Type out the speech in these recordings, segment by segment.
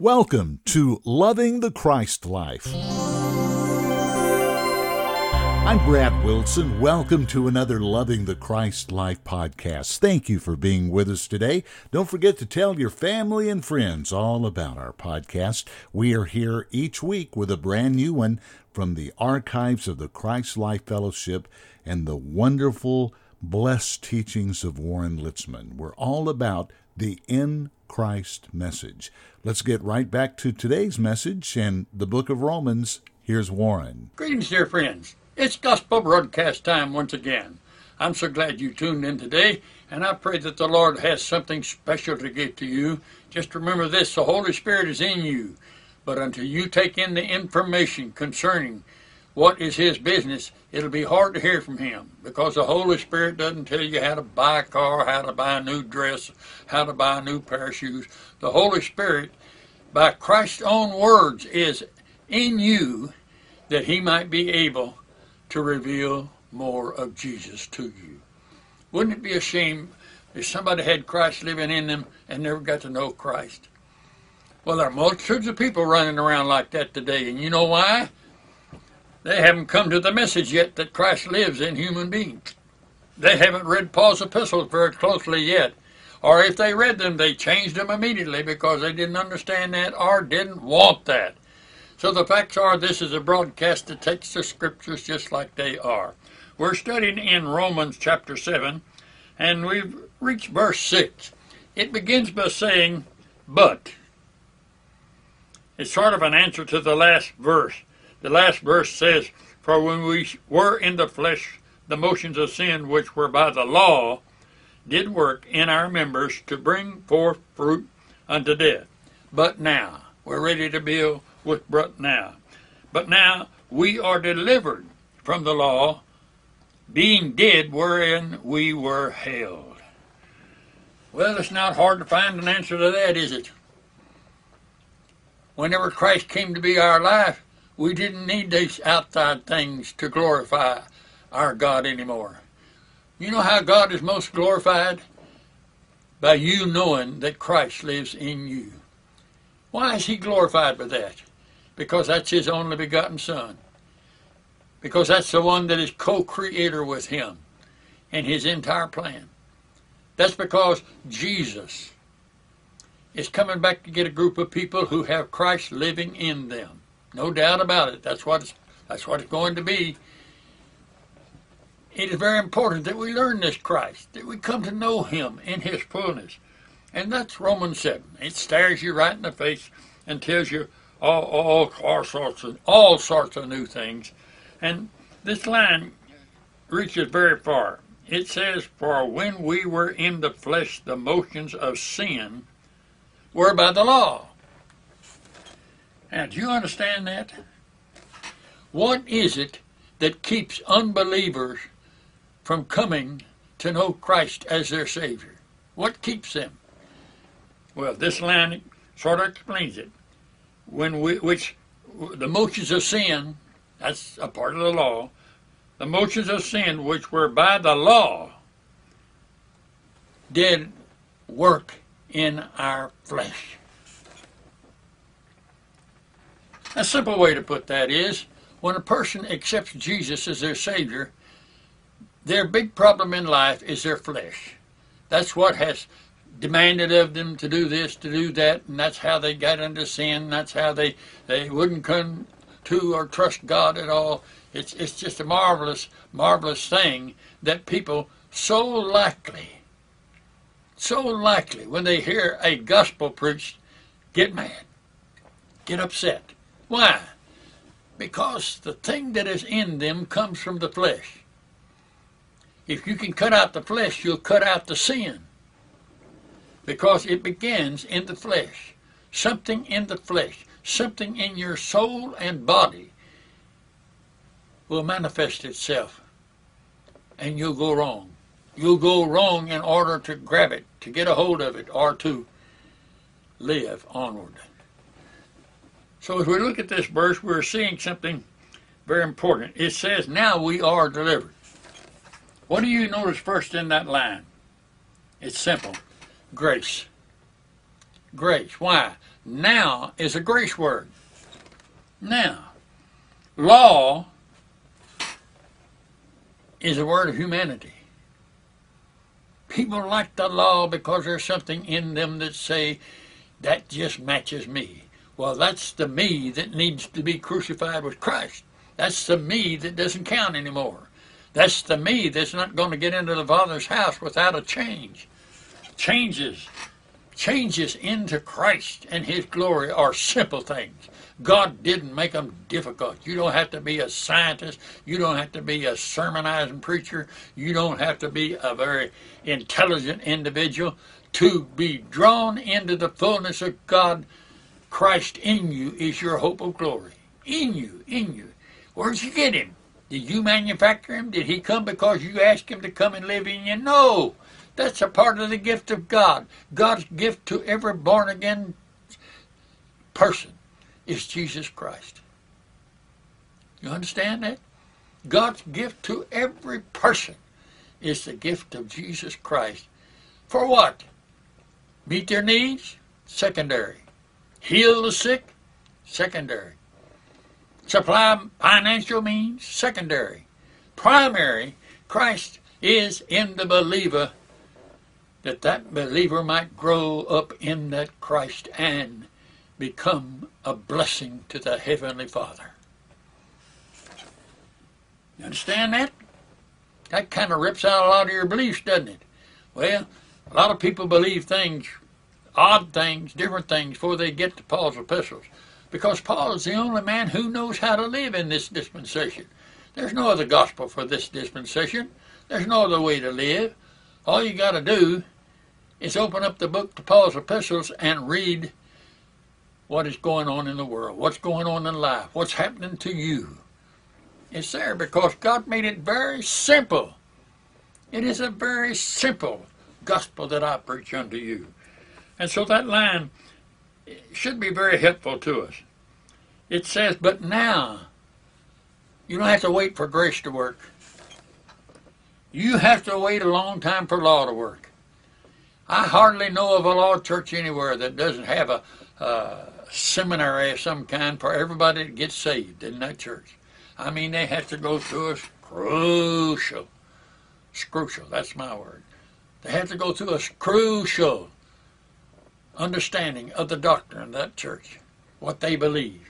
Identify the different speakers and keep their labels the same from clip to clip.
Speaker 1: Welcome to Loving the Christ Life. I'm Brad Wilson. Welcome to another Loving the Christ Life podcast. Thank you for being with us today. Don't forget to tell your family and friends all about our podcast. We are here each week with a brand new one from the archives of the Christ Life Fellowship and the wonderful, blessed teachings of Warren Litzman. We're all about the in Christ message. Let's get right back to today's message and the book of Romans. Here's Warren.
Speaker 2: Greetings, dear friends. It's gospel broadcast time once again. I'm so glad you tuned in today, and I pray that the Lord has something special to give to you. Just remember this the Holy Spirit is in you, but until you take in the information concerning what is His business, it'll be hard to hear from Him because the Holy Spirit doesn't tell you how to buy a car, how to buy a new dress, how to buy a new pair of shoes. The Holy Spirit, by Christ's own words, is in you that He might be able to reveal more of Jesus to you. Wouldn't it be a shame if somebody had Christ living in them and never got to know Christ? Well, there are multitudes of people running around like that today, and you know why? They haven't come to the message yet that Christ lives in human beings. They haven't read Paul's epistles very closely yet. Or if they read them, they changed them immediately because they didn't understand that or didn't want that. So the facts are this is a broadcast that takes the scriptures just like they are. We're studying in Romans chapter 7, and we've reached verse 6. It begins by saying, But. It's sort of an answer to the last verse. The last verse says, For when we were in the flesh, the motions of sin which were by the law did work in our members to bring forth fruit unto death. But now, we're ready to build with but now. But now we are delivered from the law, being dead wherein we were held. Well, it's not hard to find an answer to that, is it? Whenever Christ came to be our life, we didn't need these outside things to glorify our God anymore. You know how God is most glorified? By you knowing that Christ lives in you. Why is he glorified by that? Because that's his only begotten Son. Because that's the one that is co creator with him in his entire plan. That's because Jesus is coming back to get a group of people who have Christ living in them. No doubt about it. That's what it's, that's what it's going to be. It is very important that we learn this Christ, that we come to know Him in His fullness. And that's Romans 7. It stares you right in the face and tells you all, all, all, sorts of, all sorts of new things. And this line reaches very far. It says, For when we were in the flesh, the motions of sin were by the law. Now, do you understand that? What is it that keeps unbelievers from coming to know Christ as their Savior? What keeps them? Well, this line sort of explains it. When we, which the motions of sin, that's a part of the law, the motions of sin which were by the law did work in our flesh. A simple way to put that is when a person accepts Jesus as their Savior, their big problem in life is their flesh. That's what has demanded of them to do this, to do that, and that's how they got into sin. That's how they, they wouldn't come to or trust God at all. It's, it's just a marvelous, marvelous thing that people so likely, so likely, when they hear a gospel preached, get mad, get upset. Why? Because the thing that is in them comes from the flesh. If you can cut out the flesh, you'll cut out the sin. Because it begins in the flesh. Something in the flesh, something in your soul and body will manifest itself. And you'll go wrong. You'll go wrong in order to grab it, to get a hold of it, or to live onward. So as we look at this verse, we're seeing something very important. It says, Now we are delivered. What do you notice first in that line? It's simple grace. Grace. Why? Now is a grace word. Now, law is a word of humanity. People like the law because there's something in them that say, that just matches me. Well, that's the me that needs to be crucified with Christ. That's the me that doesn't count anymore. That's the me that's not going to get into the Father's house without a change. Changes, changes into Christ and His glory are simple things. God didn't make them difficult. You don't have to be a scientist. You don't have to be a sermonizing preacher. You don't have to be a very intelligent individual to be drawn into the fullness of God. Christ in you is your hope of glory. In you, in you. Where'd you get him? Did you manufacture him? Did he come because you asked him to come and live in you? No. That's a part of the gift of God. God's gift to every born again person is Jesus Christ. You understand that? God's gift to every person is the gift of Jesus Christ. For what? Meet their needs? Secondary. Heal the sick? Secondary. Supply financial means? Secondary. Primary, Christ is in the believer that that believer might grow up in that Christ and become a blessing to the Heavenly Father. You understand that? That kind of rips out a lot of your beliefs, doesn't it? Well, a lot of people believe things, odd things, different things, before they get to Paul's epistles. Because Paul is the only man who knows how to live in this dispensation. There's no other gospel for this dispensation. There's no other way to live. All you got to do is open up the book to Paul's epistles and read what is going on in the world, what's going on in life, what's happening to you. It's there because God made it very simple. It is a very simple gospel that I preach unto you. And so that line should be very helpful to us. It says, But now, you don't have to wait for grace to work. You have to wait a long time for law to work. I hardly know of a law church anywhere that doesn't have a, a seminary of some kind for everybody to get saved in that church. I mean, they have to go through a crucial, crucial, that's my word. They have to go through a crucial understanding of the doctrine of that church, what they believe.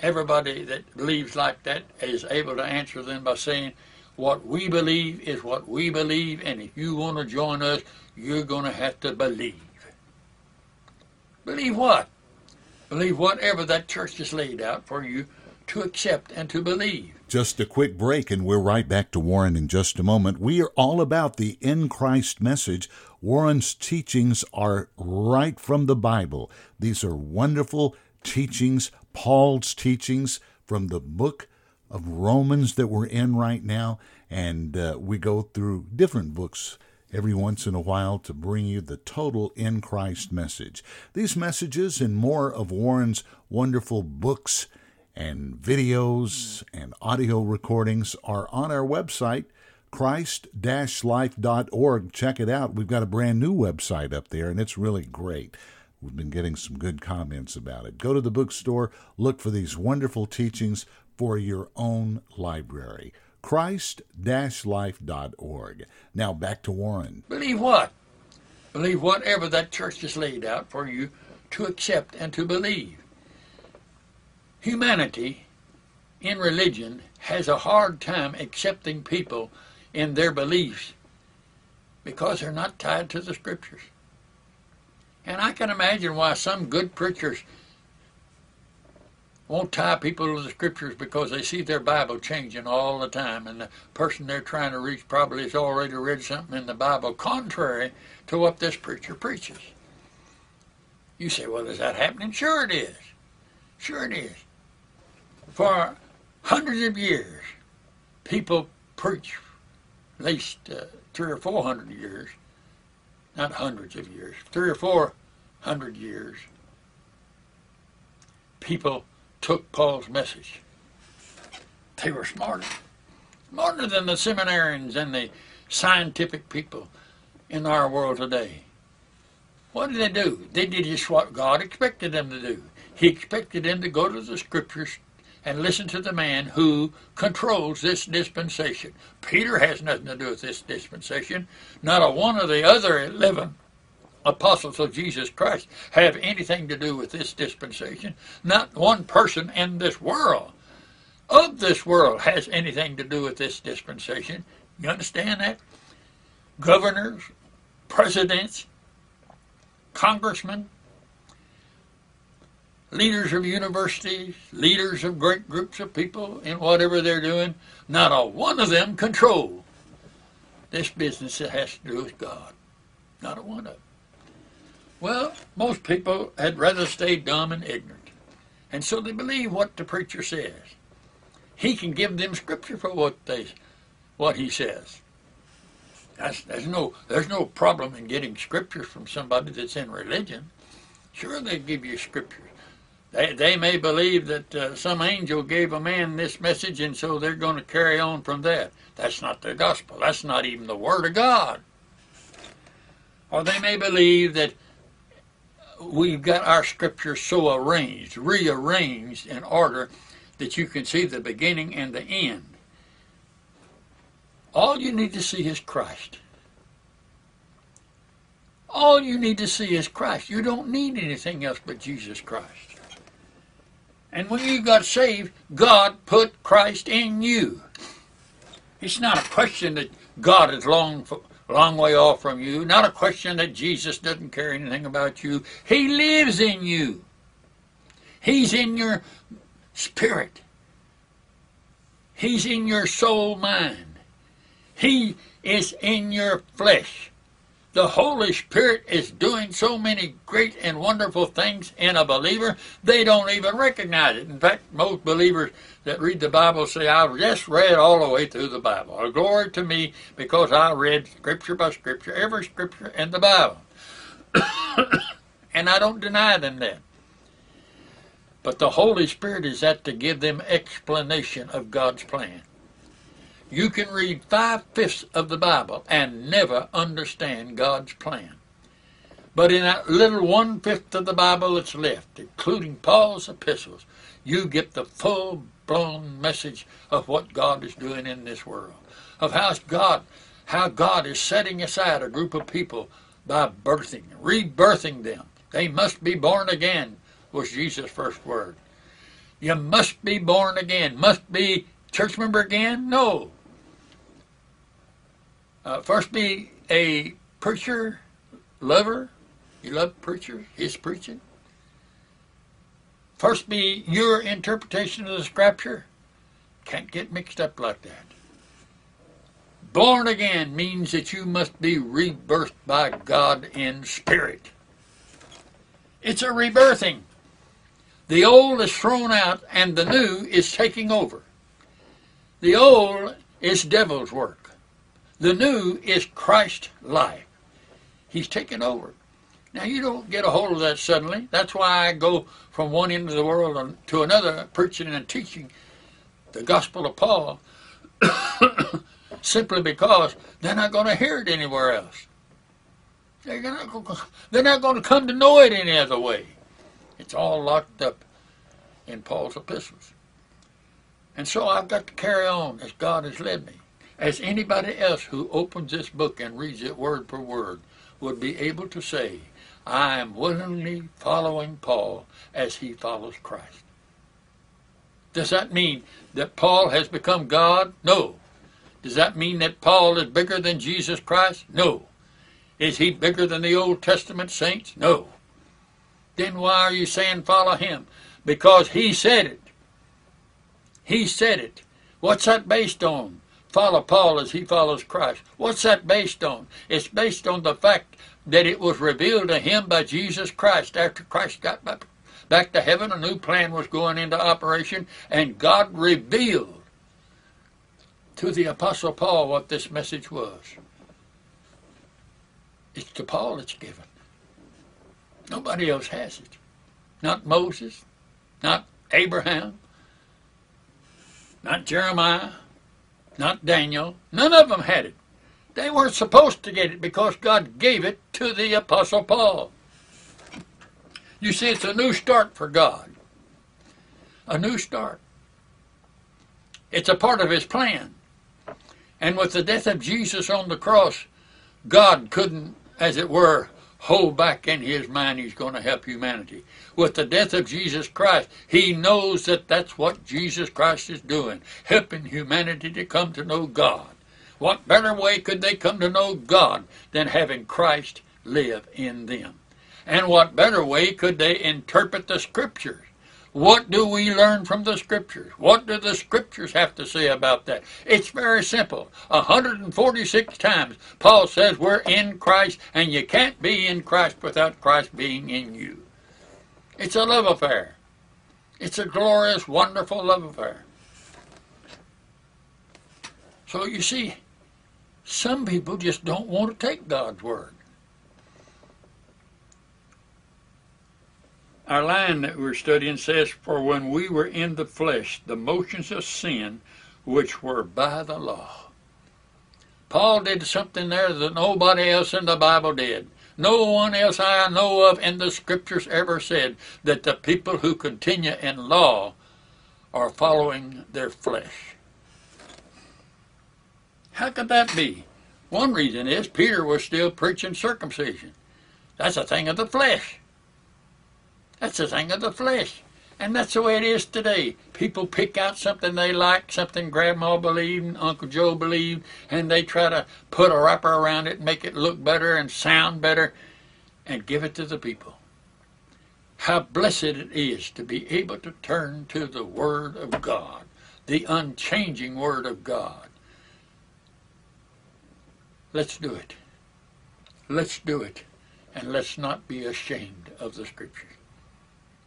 Speaker 2: Everybody that believes like that is able to answer them by saying, what we believe is what we believe, and if you want to join us, you're going to have to believe. Believe what? Believe whatever that church has laid out for you to accept and to believe.
Speaker 1: Just a quick break, and we're right back to Warren in just a moment. We are all about the in Christ message. Warren's teachings are right from the Bible. These are wonderful teachings, Paul's teachings from the book of Romans that we're in right now. And uh, we go through different books every once in a while to bring you the total in Christ message. These messages and more of Warren's wonderful books and videos and audio recordings are on our website, christ-life.org. Check it out. We've got a brand new website up there, and it's really great. We've been getting some good comments about it. Go to the bookstore, look for these wonderful teachings for your own library. Christ-life.org. Now back to Warren.
Speaker 2: Believe what? Believe whatever that church has laid out for you to accept and to believe. Humanity in religion has a hard time accepting people in their beliefs because they're not tied to the scriptures. And I can imagine why some good preachers won't tie people to the scriptures because they see their Bible changing all the time, and the person they're trying to reach probably has already read something in the Bible contrary to what this preacher preaches. You say, well, is that happening? Sure it is. Sure it is for hundreds of years, people preach, least uh, three or four hundred years, not hundreds of years, three or four hundred years, people took Paul's message. They were smarter, smarter than the seminarians and the scientific people in our world today. What did they do? They did just what God expected them to do. He expected them to go to the scriptures and listen to the man who controls this dispensation. Peter has nothing to do with this dispensation. Not a one of the other 11 apostles of Jesus Christ have anything to do with this dispensation. Not one person in this world, of this world, has anything to do with this dispensation. You understand that? Governors, presidents, congressmen, leaders of universities, leaders of great groups of people in whatever they're doing, not a one of them control this business that has to do with God. Not a one of them. Well, most people had rather stay dumb and ignorant. And so they believe what the preacher says. He can give them scripture for what they what he says. That's, there's no there's no problem in getting scriptures from somebody that's in religion. Sure, they give you scriptures. They, they may believe that uh, some angel gave a man this message, and so they're going to carry on from that. That's not the gospel. That's not even the word of God. Or they may believe that we've got our scriptures so arranged, rearranged in order that you can see the beginning and the end. All you need to see is Christ. All you need to see is Christ. You don't need anything else but Jesus Christ. And when you got saved, God put Christ in you. It's not a question that God is long long way off from you. Not a question that Jesus doesn't care anything about you. He lives in you. He's in your spirit. He's in your soul mind. He is in your flesh. The Holy Spirit is doing so many great and wonderful things in a believer, they don't even recognize it. In fact, most believers that read the Bible say, I've just read all the way through the Bible. A glory to me because I read scripture by scripture, every scripture in the Bible. and I don't deny them that. But the Holy Spirit is at to give them explanation of God's plan. You can read five fifths of the Bible and never understand God's plan. But in that little one fifth of the Bible that's left, including Paul's epistles, you get the full blown message of what God is doing in this world, of how God, how God is setting aside a group of people by birthing, rebirthing them. They must be born again, was Jesus' first word. You must be born again. Must be church member again? No. Uh, first, be a preacher, lover. You love preacher, his preaching. First, be your interpretation of the scripture. Can't get mixed up like that. Born again means that you must be rebirthed by God in spirit. It's a rebirthing. The old is thrown out and the new is taking over. The old is devil's work. The new is Christ life. He's taken over. Now, you don't get a hold of that suddenly. That's why I go from one end of the world to another, preaching and teaching the gospel of Paul, simply because they're not going to hear it anywhere else. They're not, they're not going to come to know it any other way. It's all locked up in Paul's epistles. And so I've got to carry on as God has led me as anybody else who opens this book and reads it word for word would be able to say, I am willingly following Paul as he follows Christ. Does that mean that Paul has become God? No. Does that mean that Paul is bigger than Jesus Christ? No. Is he bigger than the Old Testament saints? No. Then why are you saying follow him? Because he said it. He said it. What's that based on? Follow Paul as he follows Christ. What's that based on? It's based on the fact that it was revealed to him by Jesus Christ after Christ got back to heaven. A new plan was going into operation, and God revealed to the Apostle Paul what this message was. It's to Paul it's given. Nobody else has it. Not Moses, not Abraham, not Jeremiah, not Daniel. None of them had it. They weren't supposed to get it because God gave it to the Apostle Paul. You see, it's a new start for God. A new start. It's a part of His plan. And with the death of Jesus on the cross, God couldn't, as it were, hold back in his mind he's going to help humanity. With the death of Jesus Christ, he knows that that's what Jesus Christ is doing, helping humanity to come to know God. What better way could they come to know God than having Christ live in them? And what better way could they interpret the Scriptures? What do we learn from the Scriptures? What do the Scriptures have to say about that? It's very simple. 146 times Paul says we're in Christ, and you can't be in Christ without Christ being in you. It's a love affair. It's a glorious, wonderful love affair. So you see, some people just don't want to take God's Word. Our line that we're studying says, For when we were in the flesh, the motions of sin which were by the law. Paul did something there that nobody else in the Bible did. No one else I know of in the scriptures ever said that the people who continue in law are following their flesh. How could that be? One reason is Peter was still preaching circumcision. That's a thing of the flesh. That's a thing of the flesh. And that's the way it is today. People pick out something they like, something Grandma believed, Uncle Joe believed, and they try to put a wrapper around it, make it look better and sound better, and give it to the people. How blessed it is to be able to turn to the Word of God, the unchanging Word of God. Let's do it. Let's do it. And let's not be ashamed of the Scriptures.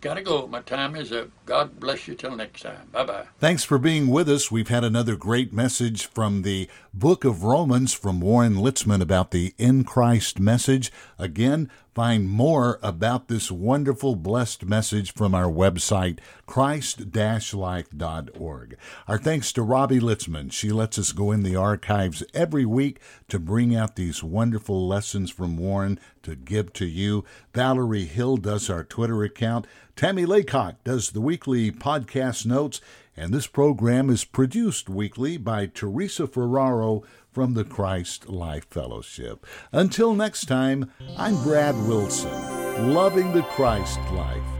Speaker 2: Gotta go. My time is up. God bless you till next time. Bye bye.
Speaker 1: Thanks for being with us. We've had another great message from the book of Romans from Warren Litzman about the in Christ message. Again, find more about this wonderful, blessed message from our website, christ-life.org. Our thanks to Robbie Litzman. She lets us go in the archives every week to bring out these wonderful lessons from Warren to give to you. Valerie Hill does our Twitter account. Tammy Laycock does the weekly podcast notes. And this program is produced weekly by Teresa Ferraro from the Christ Life Fellowship. Until next time, I'm Brad Wilson, loving the Christ life.